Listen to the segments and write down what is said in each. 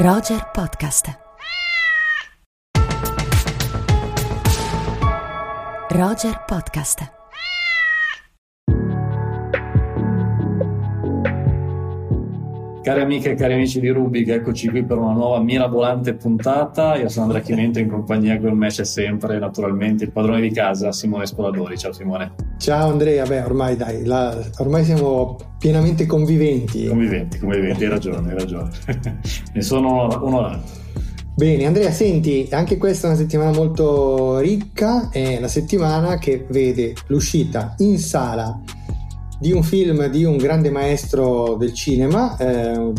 Roger Podcast. Roger Podcast. Cari amiche e cari amici di Rubik, eccoci qui per una nuova mirabolante puntata. Io sono Andrea Chimento in compagnia con me c'è sempre naturalmente il padrone di casa Simone Spoladori. Ciao Simone. Ciao Andrea, beh ormai dai, la, ormai siamo pienamente conviventi. Conviventi, conviventi, hai ragione, hai ragione. ne sono onorato. Bene, Andrea, senti, anche questa è una settimana molto ricca, è la settimana che vede l'uscita in sala di un film di un grande maestro del cinema, eh, un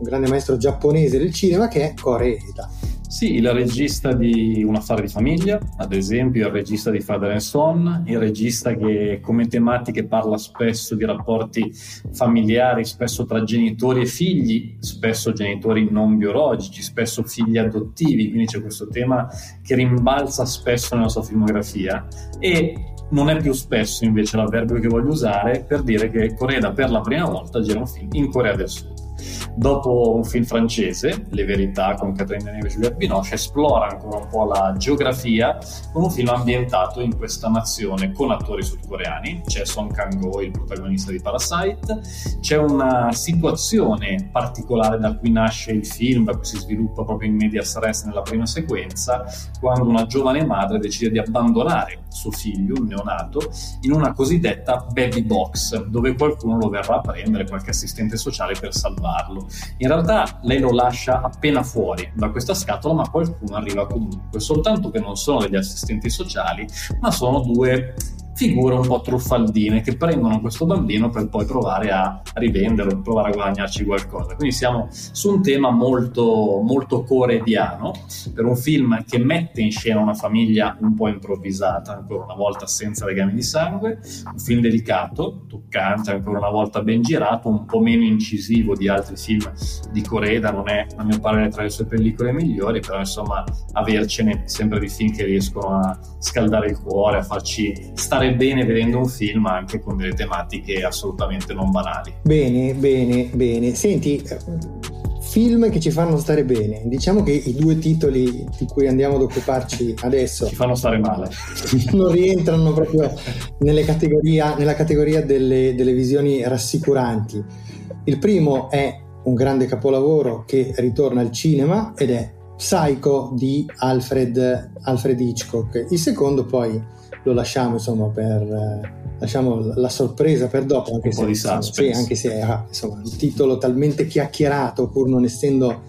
grande maestro giapponese del cinema che è Koreeda. Sì, il regista di Un affare di famiglia, ad esempio, il regista di Father and Son, il regista che come tematiche parla spesso di rapporti familiari, spesso tra genitori e figli, spesso genitori non biologici, spesso figli adottivi, quindi c'è questo tema che rimbalza spesso nella sua filmografia e non è più spesso invece l'avverbio che voglio usare per dire che Coreda per la prima volta gira un film in Corea del Sud. Dopo un film francese, Le Verità con Catherine Deneuve e Juliette Binoche, esplora ancora un po' la geografia con un film ambientato in questa nazione con attori sudcoreani. C'è Song Kang-ho, il protagonista di Parasite. C'è una situazione particolare da cui nasce il film, da cui si sviluppa proprio in medias res nella prima sequenza, quando una giovane madre decide di abbandonare suo figlio, un neonato, in una cosiddetta baby box, dove qualcuno lo verrà a prendere, qualche assistente sociale per salvarlo. In realtà lei lo lascia appena fuori da questa scatola, ma qualcuno arriva comunque, soltanto che non sono degli assistenti sociali, ma sono due figure un po' truffaldine che prendono questo bambino per poi provare a rivenderlo, provare a guadagnarci qualcosa. Quindi siamo su un tema molto, molto corediano per un film che mette in scena una famiglia un po' improvvisata, ancora una volta senza legami di sangue, un film delicato, toccante, ancora una volta ben girato, un po' meno incisivo di altri film di Coreda, non è a mio parere tra le sue pellicole migliori, però insomma avercene sempre di film che riescono a scaldare il cuore, a farci stare stare bene vedendo un film anche con delle tematiche assolutamente non banali. Bene, bene, bene. Senti, film che ci fanno stare bene. Diciamo che i due titoli di cui andiamo ad occuparci adesso ci fanno stare male. non rientrano proprio categoria, nella categoria delle, delle visioni rassicuranti. Il primo è un grande capolavoro che ritorna al cinema ed è Psycho di Alfred, Alfred Hitchcock. Il secondo poi lo lasciamo insomma per eh, lasciamo la sorpresa per dopo anche un se, po' di suspense. Sì, anche se ha insomma, il titolo talmente chiacchierato pur non essendo,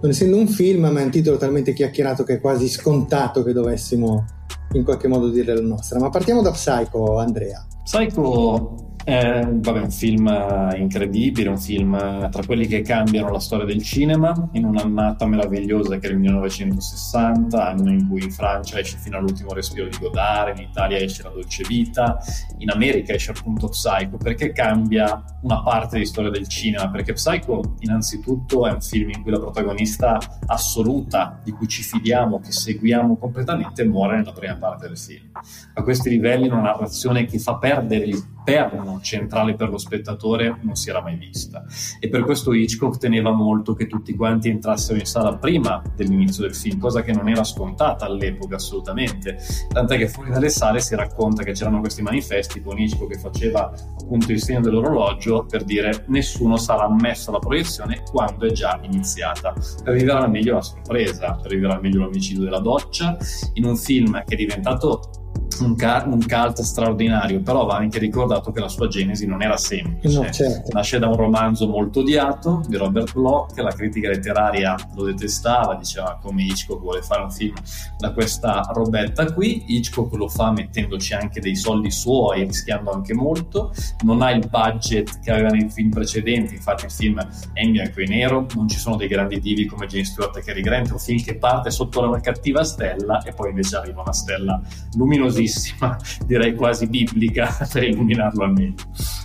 non essendo un film ma è un titolo talmente chiacchierato che è quasi scontato che dovessimo in qualche modo dire la nostra ma partiamo da Psycho Andrea Psycho è vabbè, un film eh, incredibile, un film eh, tra quelli che cambiano la storia del cinema in un'annata meravigliosa che è il 1960, anno in cui in Francia esce fino all'ultimo respiro di Godard, in Italia esce La Dolce Vita, in America esce appunto Psycho, perché cambia una parte di storia del cinema, perché Psycho innanzitutto è un film in cui la protagonista assoluta, di cui ci fidiamo, che seguiamo completamente, muore nella prima parte del film. A questi livelli una narrazione che fa perdere il perno centrale per lo spettatore non si era mai vista. E per questo Hitchcock teneva molto che tutti quanti entrassero in sala prima dell'inizio del film, cosa che non era scontata all'epoca assolutamente, tant'è che fuori dalle sale si racconta che c'erano questi manifesti con Hitchcock che faceva appunto il segno dell'orologio per dire nessuno sarà ammesso alla proiezione quando è già iniziata, per vivere al meglio la sorpresa, per vivere al meglio l'omicidio della doccia, in un film che è diventato un, ca- un, cult straordinario, però va anche ricordato che la sua genesi non era semplice. No, certo. Nasce da un romanzo molto odiato di Robert Bloch, la critica letteraria lo detestava, diceva come Hitchcock vuole fare un film da questa robetta qui, Hitchcock lo fa mettendoci anche dei soldi suoi, rischiando anche molto, non ha il budget che aveva nei film precedenti, infatti il film è in bianco e nero, non ci sono dei grandi divi come James Stewart e Cary Grant, è un film che parte sotto una cattiva stella e poi invece arriva una stella luminosissima bellissima, direi quasi biblica, per illuminarlo al meglio.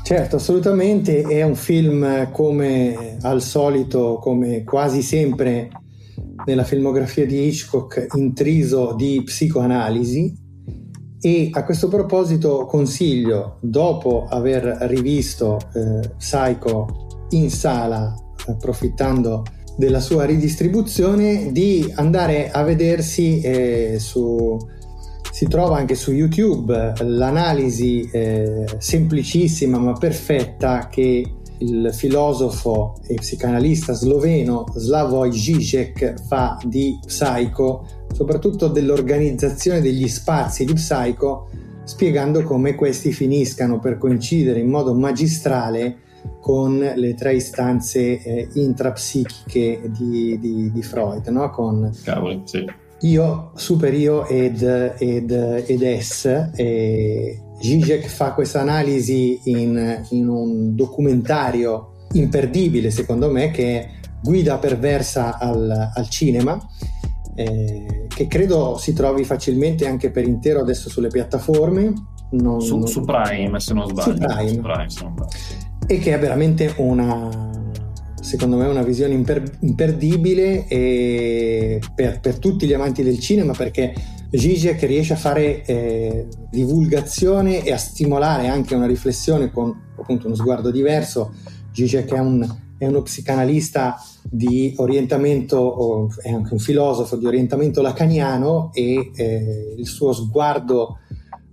Certo, assolutamente, è un film come al solito, come quasi sempre nella filmografia di Hitchcock, intriso di psicoanalisi e a questo proposito consiglio, dopo aver rivisto eh, Psycho in sala, approfittando della sua ridistribuzione di andare a vedersi eh, su si trova anche su YouTube l'analisi eh, semplicissima ma perfetta che il filosofo e psicanalista sloveno Slavoj Žižek fa di Psycho, soprattutto dell'organizzazione degli spazi di Psycho, spiegando come questi finiscano per coincidere in modo magistrale con le tre istanze eh, intrapsichiche di, di, di Freud, no? con Cavoli, sì. Io, super io ed, ed, ed es. E Zizek fa questa analisi in, in, un documentario imperdibile, secondo me, che è Guida perversa al, al cinema, eh, che credo si trovi facilmente anche per intero adesso sulle piattaforme. Non, su, non... su, Prime, se non sbaglio. Su Prime. Su Prime se non sbaglio. E che è veramente una, secondo me, una visione imper- imperdibile per, per tutti gli amanti del cinema, perché Zizek riesce a fare eh, divulgazione e a stimolare anche una riflessione con appunto uno sguardo diverso. Zizek è, un, è uno psicanalista di orientamento, è anche un filosofo di orientamento lacaniano e eh, il suo sguardo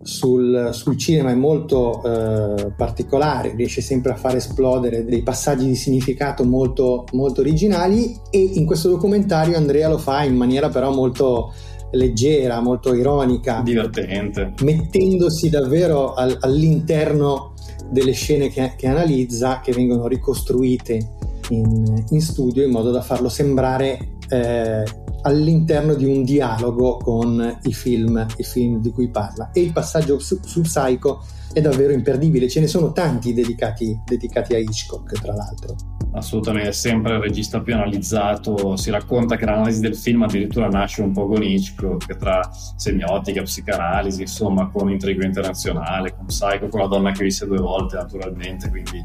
sul, sul cinema è molto eh, particolare, riesce sempre a far esplodere dei passaggi di significato molto, molto originali e in questo documentario Andrea lo fa in maniera però molto leggera, molto ironica, divertente, mettendosi davvero al, all'interno delle scene che, che, analizza, che vengono ricostruite in, in, studio in modo da farlo sembrare eh, all'interno di un dialogo con i film, i film di cui parla. E il passaggio su, su Psycho è davvero imperdibile, ce ne sono tanti dedicati, dedicati a Hitchcock, tra l'altro. Assolutamente sempre il regista più analizzato. Si racconta che l'analisi del film addirittura nasce un po' con Hitchcock tra semiotica, psicanalisi insomma con intrigo internazionale con Psycho, con la donna che visse due volte naturalmente quindi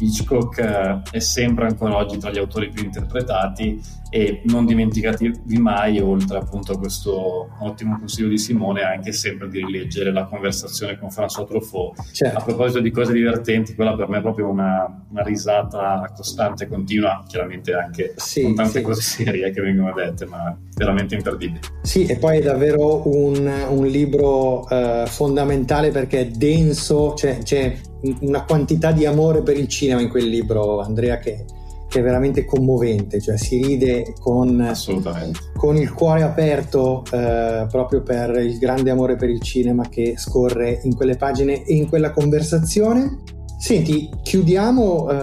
Hitchcock eh, è sempre ancora oggi tra gli autori più interpretati e non dimenticatevi mai, oltre appunto a questo ottimo consiglio di Simone, anche sempre di rileggere la conversazione con François Truffaut. Certo. A proposito di cose divertenti, quella per me è proprio una, una risata costante e continua, chiaramente anche sì, con tante sì. cose serie che vengono dette, ma veramente imperdibile. Sì, e poi è davvero un, un libro eh, fondamentale perché è denso, cioè, c'è una quantità di amore per il cinema in quel libro, Andrea, che che è veramente commovente, cioè si ride con, con il cuore aperto eh, proprio per il grande amore per il cinema che scorre in quelle pagine e in quella conversazione. Senti, chiudiamo eh,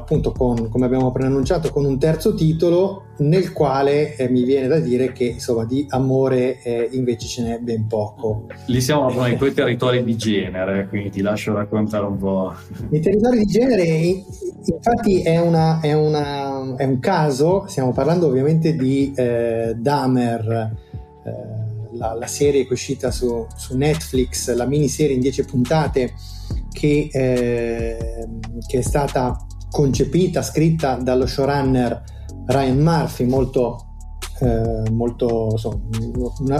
appunto con, come abbiamo preannunciato, con un terzo titolo nel quale eh, mi viene da dire che insomma di amore eh, invece ce n'è ben poco. Lì siamo proprio nei tuoi territori di genere, quindi ti lascio raccontare un po'. I territori di genere, infatti, è, una, è, una, è un caso, stiamo parlando ovviamente di eh, Dahmer. Eh, la, la, serie che è uscita su, su Netflix, la miniserie in 10 puntate, che, eh, che è stata concepita, scritta dallo showrunner Ryan Murphy, molto, eh, molto insomma,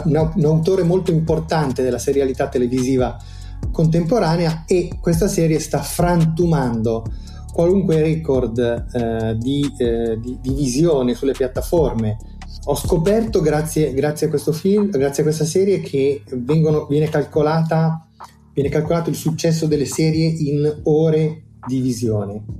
una, un autore molto importante della serialità televisiva contemporanea e questa serie sta frantumando qualunque record eh, di, eh, di, di, visione sulle piattaforme. Ho scoperto grazie, grazie, a questo film, grazie a questa serie che vengono, viene calcolata viene calcolato il successo delle serie in ore di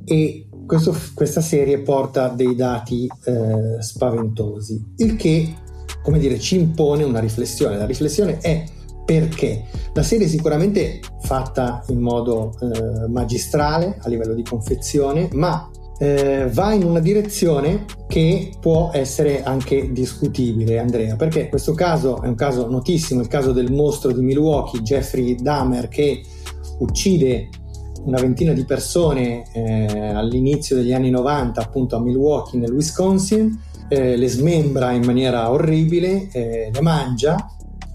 e questo, questa serie porta dei dati eh, spaventosi, il che, come dire, ci impone una riflessione. La riflessione è perché la serie è sicuramente fatta in modo eh, magistrale a livello di confezione, ma eh, va in una direzione che può essere anche discutibile, Andrea, perché questo caso è un caso notissimo, il caso del mostro di Milwaukee, Jeffrey Dahmer, che uccide una ventina di persone eh, all'inizio degli anni 90 appunto a Milwaukee nel Wisconsin, eh, le smembra in maniera orribile, eh, le mangia,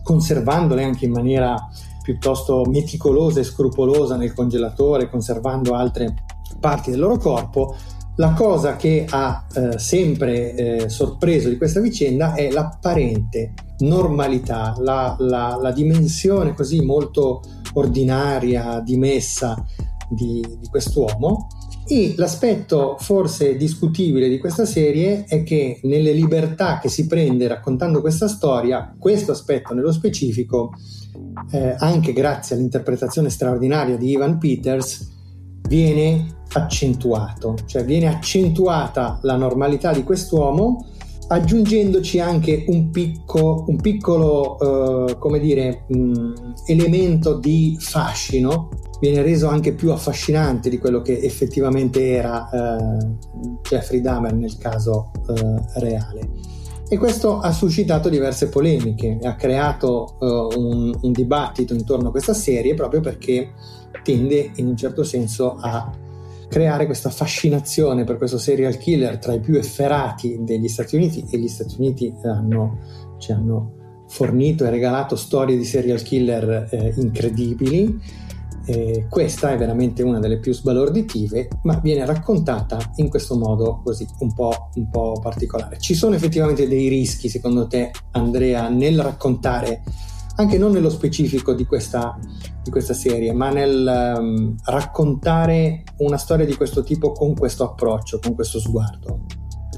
conservandole anche in maniera piuttosto meticolosa e scrupolosa nel congelatore, conservando altre parti del loro corpo. La cosa che ha eh, sempre eh, sorpreso di questa vicenda è l'apparente normalità, la, la, la, dimensione così molto ordinaria, dimessa di, di quest'uomo. E l'aspetto forse discutibile di questa serie è che nelle libertà che si prende raccontando questa storia, questo aspetto nello specifico, eh, anche grazie all'interpretazione straordinaria di Ivan Peters, viene accentuato, cioè viene accentuata la normalità di quest'uomo aggiungendoci anche un, picco, un piccolo eh, dire, mh, elemento di fascino viene reso anche più affascinante di quello che effettivamente era eh, Jeffrey Dahmer nel caso eh, reale. E questo ha suscitato diverse polemiche ha creato uh, un, un, dibattito intorno a questa serie proprio perché tende in un certo senso a creare questa fascinazione per questo serial killer tra i più efferati degli Stati Uniti e gli Stati Uniti hanno, ci hanno fornito e regalato storie di serial killer eh, incredibili eh, questa è veramente una delle più sbalorditive, ma viene raccontata in questo modo così un po', un po' particolare. Ci sono effettivamente dei rischi, secondo te, Andrea, nel raccontare, anche non nello specifico di questa, di questa serie, ma nel um, raccontare una storia di questo tipo con questo approccio, con questo sguardo?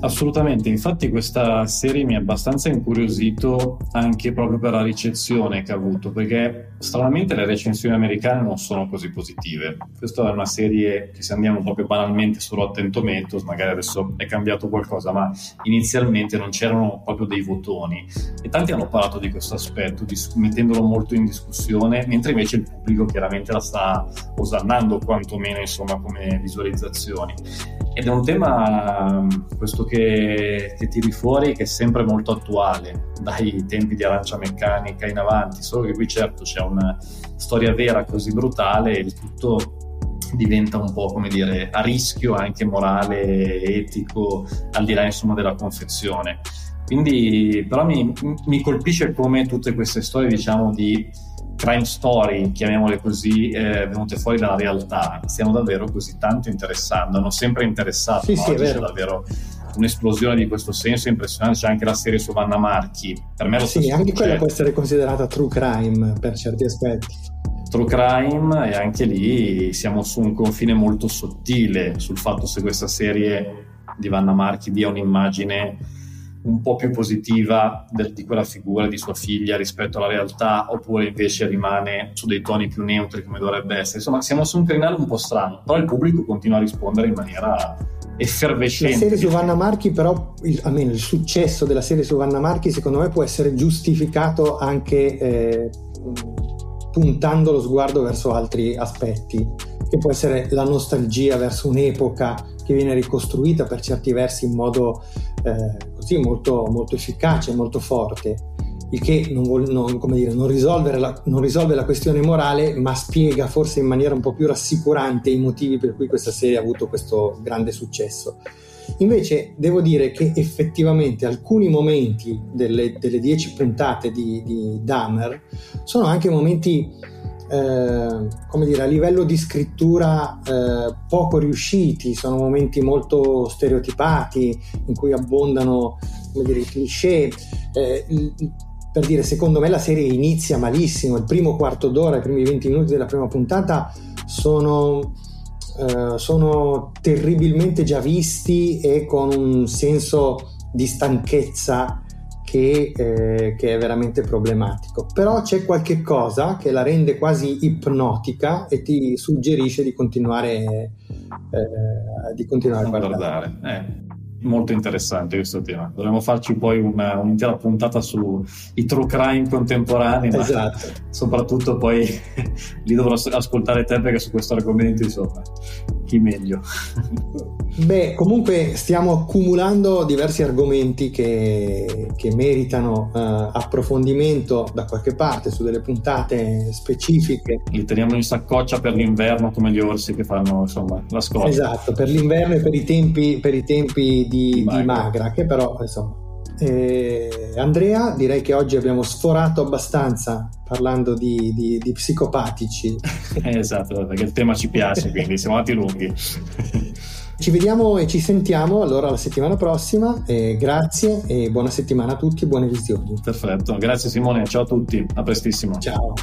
Assolutamente, infatti questa serie mi ha abbastanza incuriosito anche proprio per la ricezione che ha avuto, perché stranamente le recensioni americane non sono così positive. Questa è una serie che se andiamo proprio banalmente su Rotten Tomatoes, magari adesso è cambiato qualcosa, ma inizialmente non c'erano proprio dei votoni e tanti hanno parlato di questo aspetto, dis- mettendolo molto in discussione, mentre invece il pubblico chiaramente la sta osannando quantomeno insomma come visualizzazioni. Ed è un tema, questo che, che, tiri fuori, che è sempre molto attuale, dai tempi di Arancia Meccanica in avanti, solo che qui certo c'è una storia vera così brutale e il tutto diventa un po' come dire a rischio anche morale, etico, al di là insomma della confezione. Quindi però mi, mi colpisce come tutte queste storie diciamo di crime story, chiamiamole così, eh, venute fuori dalla realtà, stiano davvero così tanto interessando, hanno sempre interessato, sì, no? sì, c'è davvero un'esplosione di questo senso impressionante, c'è anche la serie su Vanna Marchi, per me lo Sì, anche quella può essere considerata true crime per certi aspetti. True crime e anche lì siamo su un confine molto sottile sul fatto se questa serie di Vanna Marchi dia un'immagine un po' più positiva del, di quella figura di sua figlia rispetto alla realtà, oppure invece rimane su dei toni più neutri come dovrebbe essere. Insomma, siamo su un crinale un po' strano, però il pubblico continua a rispondere in maniera effervescente. La serie su Vanna Marchi, però, il, almeno il successo della serie su Vanna Marchi, secondo me può essere giustificato anche eh, puntando lo sguardo verso altri aspetti, che può essere la nostalgia verso un'epoca che viene ricostruita per certi versi in modo eh, così molto, molto efficace, molto forte, il che non, vuol, non, dire, non, la, non, risolve la questione morale, ma spiega forse in maniera un po' più rassicurante i motivi per cui questa serie ha avuto questo grande successo. Invece devo dire che effettivamente alcuni momenti delle, delle dieci puntate di, di Dahmer sono anche momenti eh, come dire, a livello di scrittura eh, poco riusciti, sono momenti molto stereotipati in cui abbondano come dire, i cliché. Eh, per dire, secondo me la serie inizia malissimo, il primo quarto d'ora, i primi 20 minuti della prima puntata sono, eh, sono terribilmente già visti e con un senso di stanchezza che, eh, che, è veramente problematico. Però c'è qualche cosa che la rende quasi ipnotica e ti suggerisce di continuare, eh, di continuare a guardare. guardare. Eh molto interessante questo tema. Dovremmo farci poi una, un'intera puntata sui true crime contemporanei, esatto. ma soprattutto poi li dovrò ascoltare te perché su questo argomento, insomma, chi meglio. Beh, comunque stiamo accumulando diversi argomenti che, che meritano uh, approfondimento da qualche parte su delle puntate specifiche. Li teniamo in saccoccia per l'inverno come gli orsi che fanno insomma la scorta. Esatto, per l'inverno e per i tempi, per i tempi di, Magra. di Magra, che però insomma. Eh, Andrea, direi che oggi abbiamo sforato abbastanza parlando di, di, di psicopatici. esatto, perché il tema ci piace, quindi siamo andati lunghi. Ci vediamo e ci sentiamo allora la settimana prossima. Eh, grazie e buona settimana a tutti, buone visioni. Perfetto, grazie Simone, ciao a tutti, a prestissimo. Ciao.